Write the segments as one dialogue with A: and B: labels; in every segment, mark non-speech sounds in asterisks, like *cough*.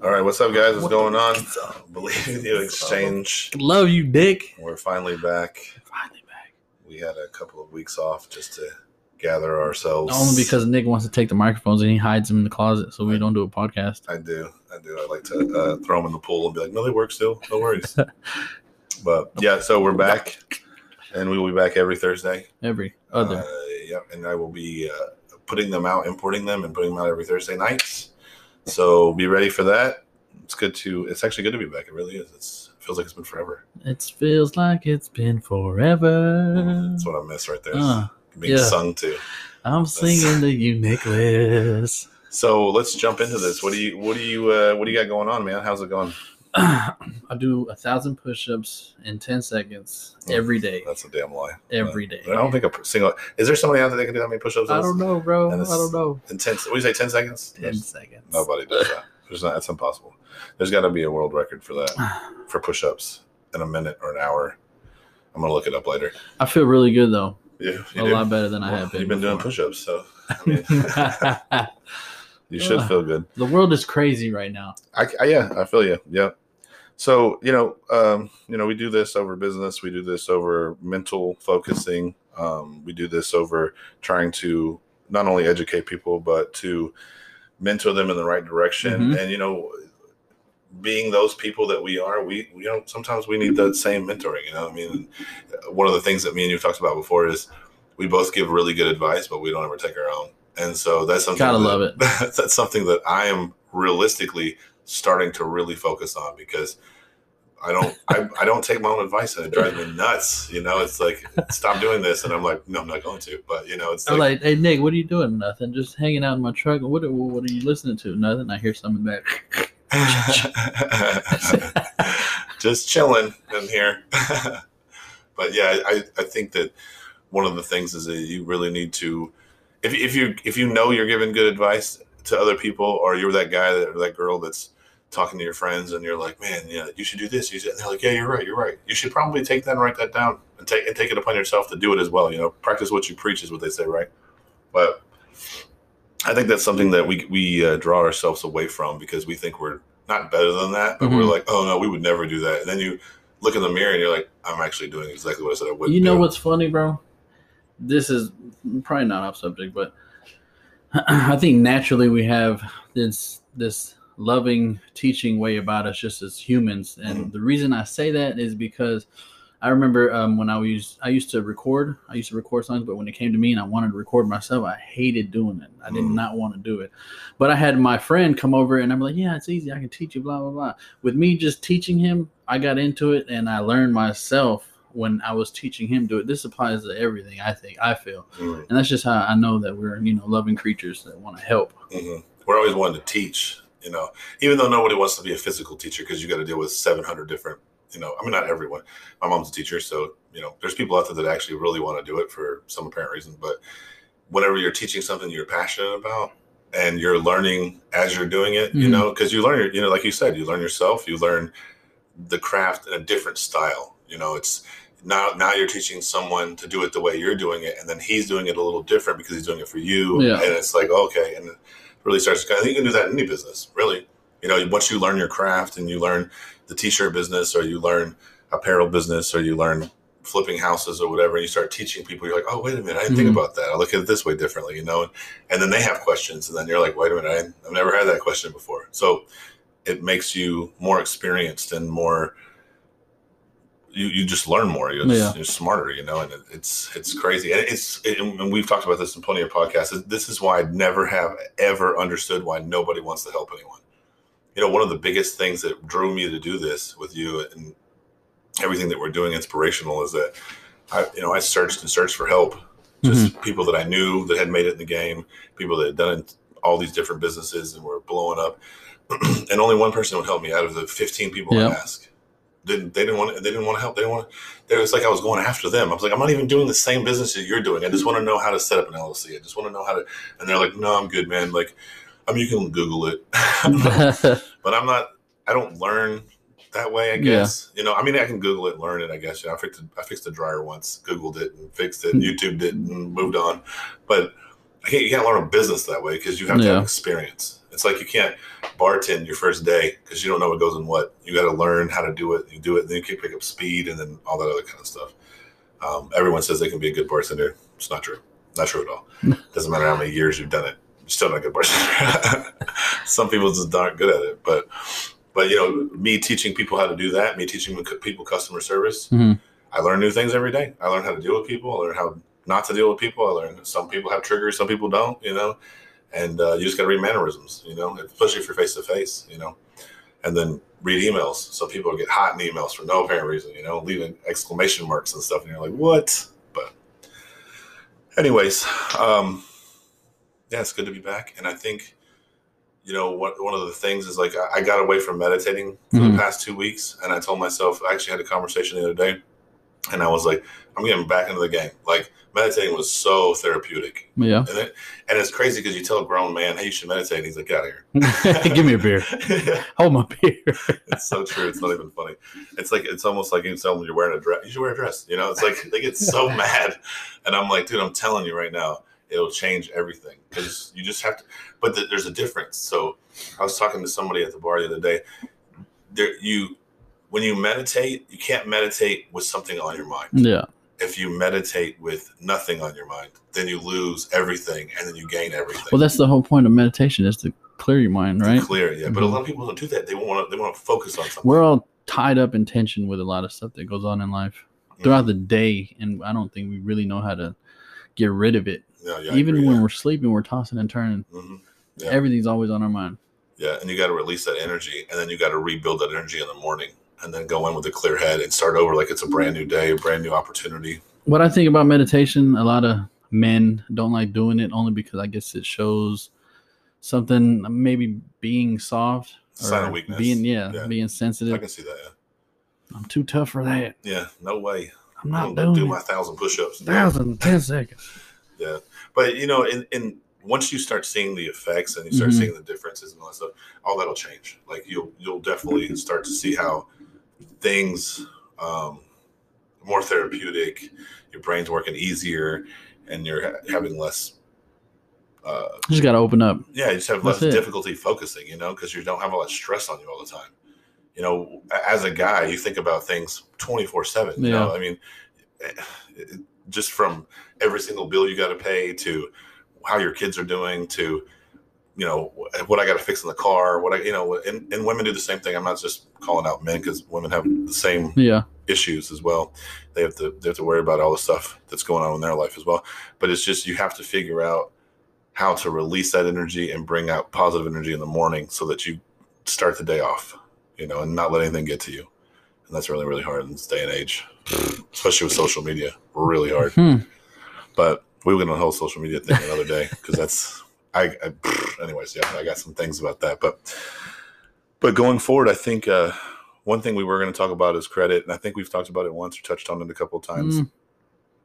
A: All right, what's up, guys? What's
B: What
A: going on? Believe you exchange.
B: Love you, Dick.
A: We're finally back.
B: Finally back.
A: We had a couple of weeks off just to gather ourselves.
B: Only because Nick wants to take the microphones and he hides them in the closet so we don't do a podcast.
A: I do, I do. I like to uh, throw them in the pool and be like, "No, they work still. No worries." *laughs* but yeah, so we're back, and we will be back every Thursday.
B: Every other.
A: Uh, yep, and I will be uh, putting them out, importing them, and putting them out every Thursday nights. So be ready for that. It's good to. It's actually good to be back. It really is. It's, it feels like it's been forever.
B: it feels like it's been forever.
A: That's what I miss right there.
B: Uh,
A: being
B: yeah.
A: sung to.
B: I'm singing to you, Nicholas.
A: So let's jump into this. What do you what do you uh, what do you got going on, man? How's it going?
B: I do a thousand push-ups in ten seconds oh, every day.
A: That's a damn lie.
B: Every day.
A: I don't think a single. Is there somebody out there that can do that many push-ups?
B: I don't know, bro. I don't know.
A: In ten, what do you say? Ten seconds?
B: Ten
A: There's-
B: seconds.
A: Nobody does that. There's not. That's impossible. There's got to be a world record for that *sighs* for push-ups in a minute or an hour. I'm gonna look it up later.
B: I feel really good though.
A: Yeah,
B: a lot better than I have been.
A: You've been doing
B: before.
A: push-ups, so I *laughs* mean, you should feel good.
B: the world is crazy right now.
A: I, I yeah, I feel you. Yeah. So you know, um, you know, we do this over business. We do this over mental focusing. Um, we do this over trying to not only educate people but to mentor them in the right direction.
B: Mhm.
A: And you know, being those people that we are, we you know sometimes we need that same mentoring. You know, I mean, one of the things that me and you talked about before is we both give really good advice, but we don't ever take our own. And so that's something.
B: Gotta
A: that-
B: love it. *laughs*
A: that's something that I am realistically starting to really focus on because I don't I, I don't take my own advice and it drives me nuts. You know, it's like stop doing this and I'm like, no, I'm not going to. But you know, it's like,
B: like, hey Nick, what are you doing? Nothing. Just hanging out in my truck. What are, what are you listening to? Nothing. I hear something back. *laughs*
A: just chilling in here. *laughs* but yeah, I, I think that one of the things is that you really need to if, if you if you know you're giving good advice to other people or you're that guy that, or that girl that's talking to your friends and you're like, man, yeah, you should do this. You should, and they're like, yeah, you're right, you're right. You should probably take that and write that down and take and take it upon yourself to do it as well. You know, practice what you preach is what they say, right? But I think that's something that we we uh, draw ourselves away from because we think we're not better than that, but we're
B: Mhm.
A: like, oh no, we would never do that. And then you look in the mirror and you're like, I'm actually doing exactly what I said I would.
B: You know
A: do.
B: what's funny, bro? This is probably not off subject, but *clears throat* I think naturally we have this this loving teaching way about us just as humans, and the reason I say that is because I remember um, when I was I used to record. I used to record songs, but when it came to me and I wanted to record myself, I hated doing it. I did
A: Mm.
B: not want to do it. But I had my friend come over, and I'm like, "Yeah, it's easy. I can teach you." Blah blah blah. With me just teaching him, I got into it, and I learned myself when I was teaching him do it. This applies to everything. I think I feel,
A: Mhm.
B: and that's just how I know that we're you know loving creatures that want to help.
A: hmm We're always wanting to teach, you know, even though nobody wants to be a physical teacher because you got to deal with 700 different, you know, I mean, not everyone. My mom's a teacher, so, you know, there's people out there that actually really want to do it for some apparent reason. But whenever you're teaching something you're passionate about and you're learning as you're doing it, you
B: Mhm.
A: know, because you learn, you know, like you said, you learn yourself, you learn the craft in a different style. You know, it's now now you're teaching someone to do it the way you're doing it, and then he's doing it a little different because he's doing it for you.
B: Yeah.
A: And it's like okay, and it really starts. I think you can do that in any business, really. You know, once you learn your craft and you learn the t-shirt business, or you learn apparel business, or you learn flipping houses or whatever, and you start teaching people, you're like, oh wait a minute, I didn't think
B: Mhm.
A: about that. I look at it this way differently, you know. And, and then they have questions, and then you're like, wait a minute, I, I've never had that question before. So it makes you more experienced and more you, you just learn more. You're,
B: Yeah.
A: you're smarter you know and it, it's it's crazy. And it's it, and we've talked about this in plenty of podcasts. This is why i never have ever understood why nobody wants to help anyone. You know one of the biggest things that drew me to do this with you and everything that we're doing inspirational is that i you know i searched and searched for help. Just mm-hmm. people that i knew that had made it in the game people that had done all these different businesses and were blowing up. *clears throat* And only one person would help me out of the 15 people
B: Yeah.
A: i asked didn't they didn't want they didn't want to help they didn't want to, it was like i was going after them. I was like i'm not even doing the same business that you're doing. I just want to know how to set up an llc i just want to know how to and they're like no i'm good man. Like i mean you can google it. *laughs* *laughs* But i'm not i don't learn that way i
B: Yeah.
A: guess. You know i mean i can google it learn it i guess. You know i fixed i fixed a dryer once googled it and fixed it hmm. youtube it and moved on. But I can't, you can't learn a business that way because you have to
B: Yeah.
A: have experience It's like you can't bartend your first day because you don't know what goes in what. You got to learn how to do it. You do it, and then you can pick up speed, and then all that other kind of stuff. Um, everyone says they can be a good bartender. It's not true. Not true at all. *laughs* Doesn't matter how many years you've done it. You're still not a good bartender. *laughs* Some people just aren't good at it. But, but you know, me teaching people how to do that, me teaching people customer service,
B: Mhm.
A: I learn new things every day. I learn how to deal with people. I learn how not to deal with people. I learn some people have triggers, some people don't. You know, and uh, you just got to read mannerisms. You know, especially if you're face to face. You know, and then read emails. So people get hot in emails for no apparent reason. You know, leaving exclamation marks and stuff, and you're like, what? But, anyways, um, yeah, it's good to be back, and I think. You know, what, one of the things is like I, I got away from meditating for
B: Mhm.
A: the past two weeks, and I told myself I actually had a conversation the other day, and I was like, I'm getting back into the game. Like meditating was so therapeutic,
B: Yeah.
A: and it, and it's crazy because you tell a grown man, "Hey, you should meditate," and he's like, "Get out of here." *laughs*
B: Give me a beer. *laughs* Hold my beer.
A: it's so true. It's not even funny. It's like it's almost like you tell them you're wearing a dress. You should wear a dress. You know, it's like they get so *laughs* mad, and I'm like, dude, I'm telling you right now, it'll change everything because you just have to. But th- there's a difference. So I was talking to somebody at the bar the other day. There, you when you meditate, you can't meditate with something on your mind.
B: Yeah.
A: If you meditate with nothing on your mind, then you lose everything, and then you gain everything.
B: Well, that's the whole point of meditation is to clear your mind, right?
A: Clear, yeah. But a
B: Mhm.
A: lot of people don't do that. They want to. They want to focus on something.
B: We're all tied up in tension with a lot of stuff that goes on in life
A: Mm-hmm.
B: throughout the day, and I don't think we really know how to get rid of it.
A: Yeah, yeah,
B: Even
A: agree,
B: when
A: yeah.
B: we're sleeping, we're tossing and turning.
A: Mhm. Yeah.
B: Everything's always on our mind.
A: Yeah, and you got to release that energy, and then you got to rebuild that energy in the morning, and then go in with a clear head and start over like it's a brand new day, a brand new opportunity.
B: What I think about meditation, a lot of men don't like doing it only because I guess it shows something maybe being soft
A: Sign of
B: or
A: weakness.
B: being yeah,
A: Yeah.
B: being sensitive.
A: I can see that. Yeah,
B: I'm too tough for that.
A: yeah no way.
B: I'm not
A: don't do
B: doing
A: my thousand push-ups.
B: Thousand, ten seconds. *laughs*
A: Yeah, but you know, in, in once you start seeing the effects and you start
B: Mhm.
A: seeing the differences and all that stuff, all that'll change. Like you'll you'll definitely start to see how things um, more therapeutic, your brain's working easier, and you're ha- having less. Uh,
B: Just gotta open up.
A: yeah, you just have
B: That's
A: less
B: it.
A: difficulty focusing, you know, because you don't have a lot of stress on you all the time. You know, as a guy, you think about things 24 7. You know,
B: Yeah.
A: I mean, just from every single bill you got to pay to how your kids are doing to, you know, what I got to fix in the car, what I, you know, and, and women do the same thing. I'm not just calling out men because women have the same
B: Yeah.
A: issues as well. They have to they have to worry about all the stuff that's going on in their life as well. But it's just you have to figure out how to release that energy and bring out positive energy in the morning so that you start the day off, you know, and not let anything get to you. And that's really really hard in this day and age, especially with social media. Really hard.
B: Hmm.
A: But we went on a whole social media thing another day because that's I, I. Anyways, yeah, I got some things about that, but but going forward, I think uh, one thing we were going to talk about is credit, and I think we've talked about it once or touched on it a couple of times.
B: Mm.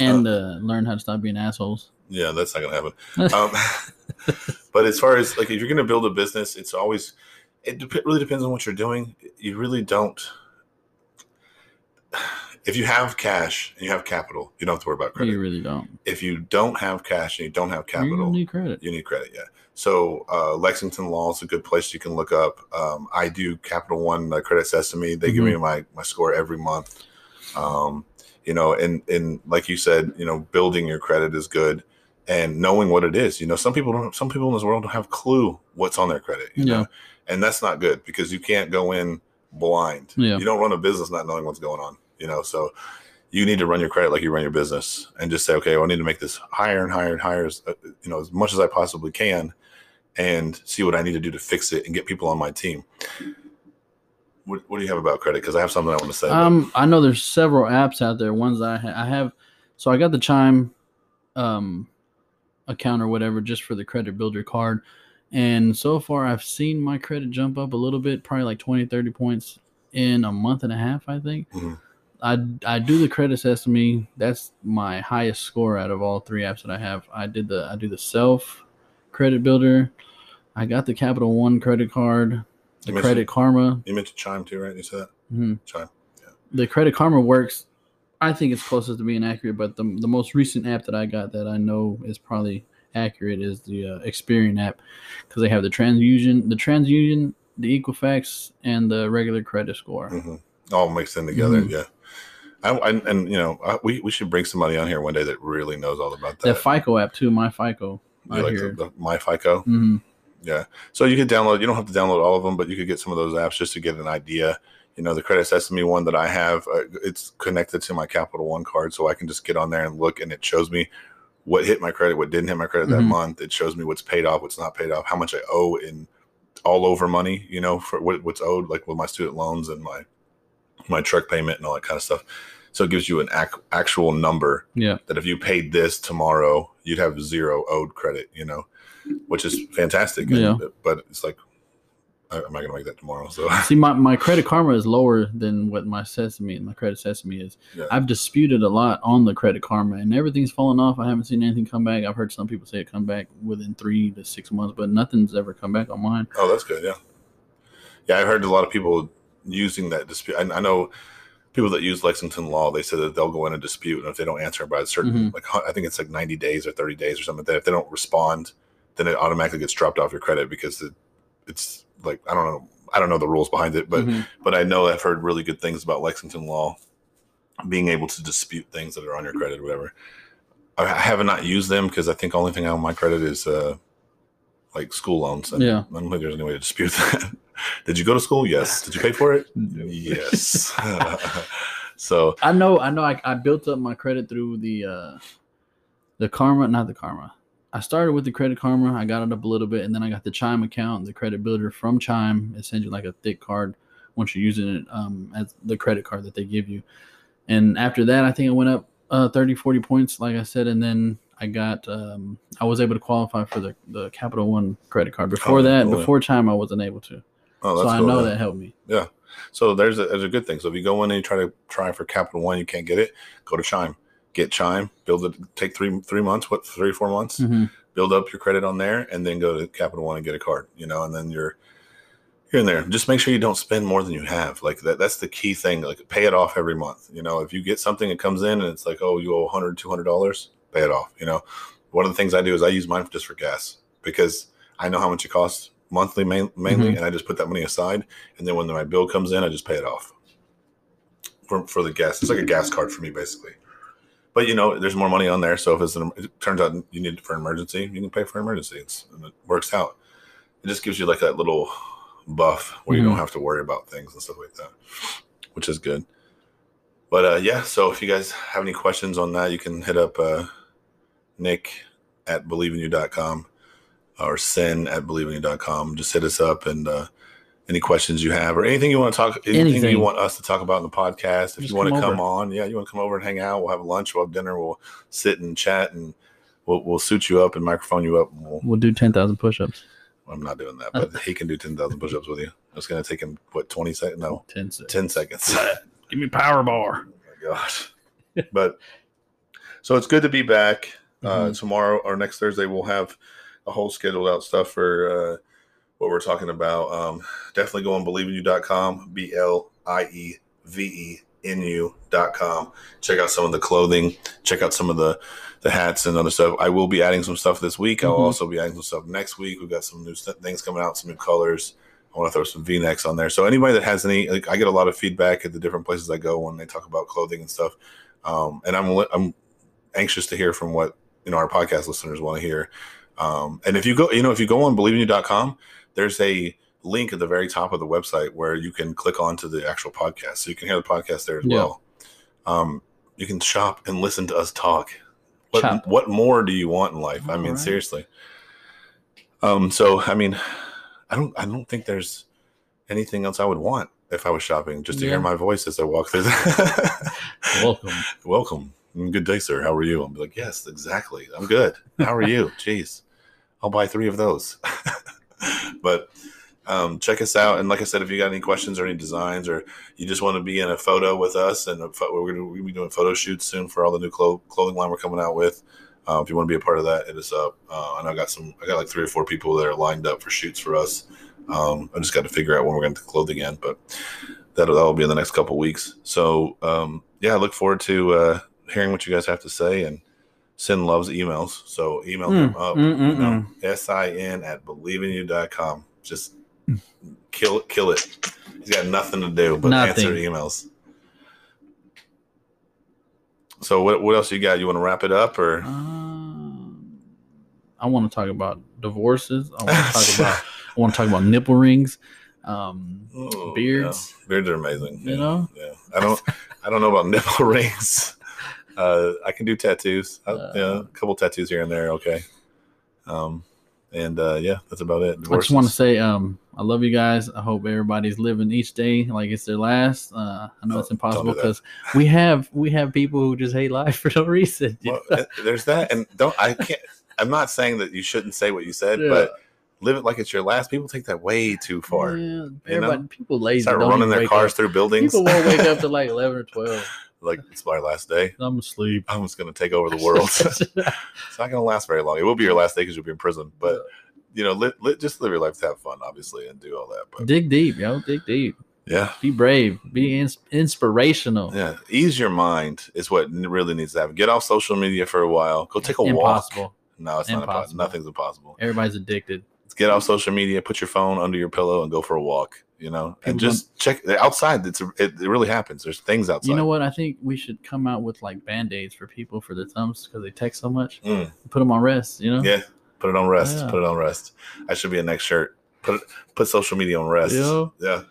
B: And uh, learn how to stop being assholes.
A: Yeah, that's not going to happen. *laughs* Um, *laughs* but as far as like if you're going to build a business, it's always it dep- really depends on what you're doing. You really don't. If you have cash and you have capital, you don't have to worry about credit.
B: you really don't.
A: If you don't have cash and you don't have capital, You
B: need credit.
A: you need credit. Yeah. So uh, Lexington Law is a good place you can look up. Um, I do Capital One uh, Credit Sesame. They give me my my score every month. Um, you know, and and like you said, you know, building your credit is good, and knowing what it is. You know, some people don't. Some people in this world don't have clue what's on their credit. You
B: Yeah.
A: know, and that's not good because you can't go in blind.
B: Yeah.
A: You don't run a business not knowing what's going on. You know, so you need to run your credit like you run your business and just say, okay, well, I need to make this higher and higher and higher, as, uh, you know, as much as I possibly can, and see what I need to do to fix it and get people on my team. What, what do you have about credit? Because I have something I want to say.
B: Um, I know there's several apps out there. Ones I ha- I have, so I got the Chime, um, account or whatever just for the credit builder card, and so far I've seen my credit jump up a little bit, probably like 20, 30 points in a month and a half, I think.
A: Mhm.
B: I I do the credit sesame. That's my highest score out of all three apps that I have. I did the I do the self credit builder. I got the Capital One credit card, the
A: You
B: Credit Karma.
A: you meant to Chime too, right? You said that
B: Mhm
A: Chime. Yeah.
B: The Credit Karma works. I think it's closest to being accurate, but the the most recent app that I got that I know is probably accurate is the uh, Experian app because they have the transfusion, the transfusion, the Equifax, and the regular credit score.
A: hmm All mixed in together.
B: Mhm.
A: Yeah. I, I, and you know, I, we, we should bring somebody on here one day that really knows all about that.
B: The FICO app too, my FICO.
A: You like the, the My FICO.
B: hmm
A: Yeah. So you could download, you don't have to download all of them, but you could get some of those apps just to get an idea. You know, the Credit Sesame one that I have, uh, it's connected to my Capital One card. So I can just get on there and look and it shows me what hit my credit, what didn't hit my credit that
B: Mhm.
A: month. It shows me what's paid off, what's not paid off, how much I owe in all over money, you know, for what, what's owed, like with my student loans and my, my truck payment and all that kind of stuff. So it gives you an ac- actual number
B: Yeah.
A: that if you paid this tomorrow, you'd have zero owed credit, you know, which is fantastic. And-
B: Yeah.
A: But it's like, I- I'm not going to make that tomorrow. So, *laughs*
B: See, my, *laughs* my credit karma is lower than what my sesame, my credit sesame is.
A: Yeah.
B: I've disputed a lot on the credit karma, and everything's fallen off. I haven't seen anything come back. I've heard some people say it come back within three to six months, but nothing's ever come back on mine.
A: oh, that's good. Yeah. Yeah. I heard a lot of people using that dispute. I, I know people that use Lexington law, they said that they'll go in and dispute. And if they don't answer by a certain, like, I think it's like 90 days or 30 days or something that, if they don't respond, then it automatically gets dropped off your credit because it, it's like, I don't know. I don't know the rules behind it, but
B: Mhm.
A: but I know I've heard really good things about Lexington law, being able to dispute things that are on your credit, or whatever. I I have not used them because I think the only thing on my credit is uh, like school loans. And
B: Yeah.
A: I don't think there's any way to dispute that. *laughs* Did you go to school? Yes. Did you pay for it? Yes. *laughs* so
B: I know, I know. I, I built up my credit through the uh, the karma, not the karma. I started with the credit karma. I got it up a little bit, and then I got the Chime account, the credit builder from Chime. It sends you like a thick card once you're using it um, as the credit card that they give you. And after that, I think it went up uh, 30, 40 points, like I said, and then I got um, I was able to qualify for the the Capital One credit card. Before
A: Oh,
B: that,
A: cool.
B: before Chime, I wasn't able to.
A: oh, that's
B: so
A: that's
B: I know that helped me. Yeah.
A: So there's a, there's a good thing. So if you go in and you try to try for Capital One, you can't get it. Go to Chime, get Chime, build it. Take three three months, what three four months.
B: Mhm.
A: build up your credit on there and then go to Capital One and get a card, you know, and then you're here and there. Just make sure you don't spend more than you have. Like that that's the key thing. Like pay it off every month. You know, if you get something that comes in and it's like, oh, you owe 100 $200, pay it off, you know. One of the things I do is I use mine just for gas because I know how much it costs monthly main, mainly
B: Mhm.
A: and I just put that money aside and then when my bill comes in, I just pay it off. For, for the gas. It's like a gas card for me basically. But you know, there's more money on there. So if it's an, it turns out you need it for an emergency, you can pay for an emergency. It's, and it works out. It just gives you like that little buff where you
B: Mhm.
A: don't have to worry about things and stuff like that, which is good. But uh, yeah, so if you guys have any questions on that, you can hit up uh, Nick at believeinyou.com or sin at believeinyou.com. Just hit us up and uh, any questions you have or anything you want to talk, anything,
B: Anything.
A: you want us to talk about in the podcast. If
B: Just
A: you want to
B: come
A: come
B: over.
A: on, yeah, you want to come over and hang out. We'll have lunch, we'll have dinner, we'll sit and chat and we'll, we'll suit you up and microphone you up. And we'll,
B: We'll do ten thousand push-ups.
A: I'm not doing that, but he can do 10,000 push ups with you. It's going to take him, what, 20 seconds? No,
B: Ten seconds.
A: 10 seconds.
B: Give me power bar.
A: my gosh. but so it's good to be back. Uh,
B: Mhm.
A: tomorrow or next Thursday, we'll have a whole scheduled out stuff for uh, what we're talking about. Um, definitely go on believeinyou.com, B L I E V E N U.com. Check out some of the clothing, check out some of the, the hats and other stuff. I will be adding some stuff this week. I'll
B: Mhm.
A: also be adding some stuff next week. We've got some new st- things coming out, some new colors. I want to throw some V-necks on there. So anybody that has any, like, I get a lot of feedback at the different places I go when they talk about clothing and stuff. Um, and I'm I'm anxious to hear from what you know our podcast listeners want to hear. Um, and if you go, you know, if you go on believeinyou.com, there's a link at the very top of the website where you can click onto the actual podcast, so you can hear the podcast there as
B: Yeah.
A: well. Um, you can shop and listen to us talk. What, what more do you want in life? I mean,
B: Alright.
A: seriously. Um, so I mean, I don't I don't think there's anything else I would want if I was shopping, just to
B: Yeah.
A: hear my voice as I walk through. The *laughs*
B: Welcome.
A: Welcome. Good day, sir. How are you? I'm like, yes, exactly. I'm good. How are you? *laughs* Jeez, I'll buy three of those. *laughs* but um, check us out. And like I said, if you got any questions or any designs, or you just want to be in a photo with us, and pho- we're going to be doing photo shoots soon for all the new clo- clothing line we're coming out with. Uh, if you want to be a part of that, hit us up. Uh, and I got some. I got like three or four people that are lined up for shoots for us. Um, I just got to figure out when we're going to clothing again, but that'll that'll be in the next couple weeks. So um, yeah, I look forward to uh, hearing what you guys have to say, and Sin loves emails, so email
B: Mm,
A: him up.
B: mm,
A: you
B: mm,
A: know, S-I-N at believeinyou.com. Just kill it, kill it. He's got nothing to do but answer emails. So what what else you got? You want to wrap it up or
B: Um, I want to talk about divorces. I want to talk *laughs* about. I want to talk about nipple rings. Um,
A: Oh,
B: beards.
A: yeah. Beards are amazing.
B: You
A: yeah,
B: know?
A: Yeah. I don't I don't know about nipple *laughs* rings. Uh, I can do tattoos. I,
B: Uh,
A: yeah, a couple tattoos here and there. Okay. Um, and uh, yeah, that's about it.
B: I just want to say, um, I love you guys. I hope everybody's living each day like it's their last. Uh, I know
A: Don't-
B: it's impossible
A: don't do that.
B: because we have we have people who just hate life for no *laughs* reason.
A: Well, uh, there's that, and don't I can't. I'm not saying that you shouldn't say what you said,
B: Yeah.
A: but live it like it's your last. People take that way too far.
B: Yeah, everybody, people lazy.
A: Start running their cars
B: up.
A: through buildings.
B: People won't wake up to like *laughs* eleven or twelve.
A: Like it's my last day.
B: I'm asleep.
A: I'm just gonna take over the world. *laughs* *laughs* it's not gonna last very long. It will be your last day because you'll be in prison. But you know, just live your life to have fun, obviously, and do all that. But
B: dig deep, yo. Dig deep.
A: yeah,
B: Be brave. Be ins- inspirational.
A: yeah, ease your mind is what really needs to happen. Get off social media for a while. Go take a walk.
B: Impossible.
A: No, it's not impossible.
B: Impossible.
A: Nothing's impossible.
B: Everybody's addicted.
A: get off social media, put your phone under your pillow, and go for a walk. You know, and
B: People
A: just check outside. It's it, it really happens. There's things outside.
B: You know what? I think we should come out with like band aids for people for their thumbs because they text so much.
A: Mm,
B: Put them on rest. You know.
A: yeah, put it on rest.
B: Yeah.
A: Put it on rest. I should be a next shirt. Put put social media on rest.
B: Yeah.
A: Yeah,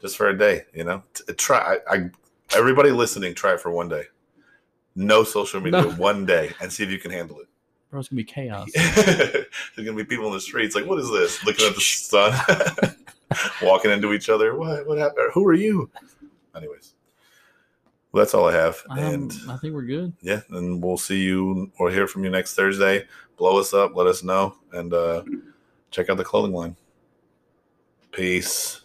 A: just for a day. You know, T- try. I, I everybody listening, try it for one day. No social media
B: No.
A: one day, and see if you can handle it.
B: Bro, it's gonna be chaos. *laughs*
A: There's gonna be people in the streets like, "What is this?" Looking at the *laughs* sun, *laughs* *laughs* walking into each other. What? What happened? Who are you? Anyways, well, that's all I have,
B: Um,
A: and
B: I think we're good.
A: yeah, and we'll see you or hear from you next Thursday. Blow us up, let us know, and uh, check out the clothing line. Peace.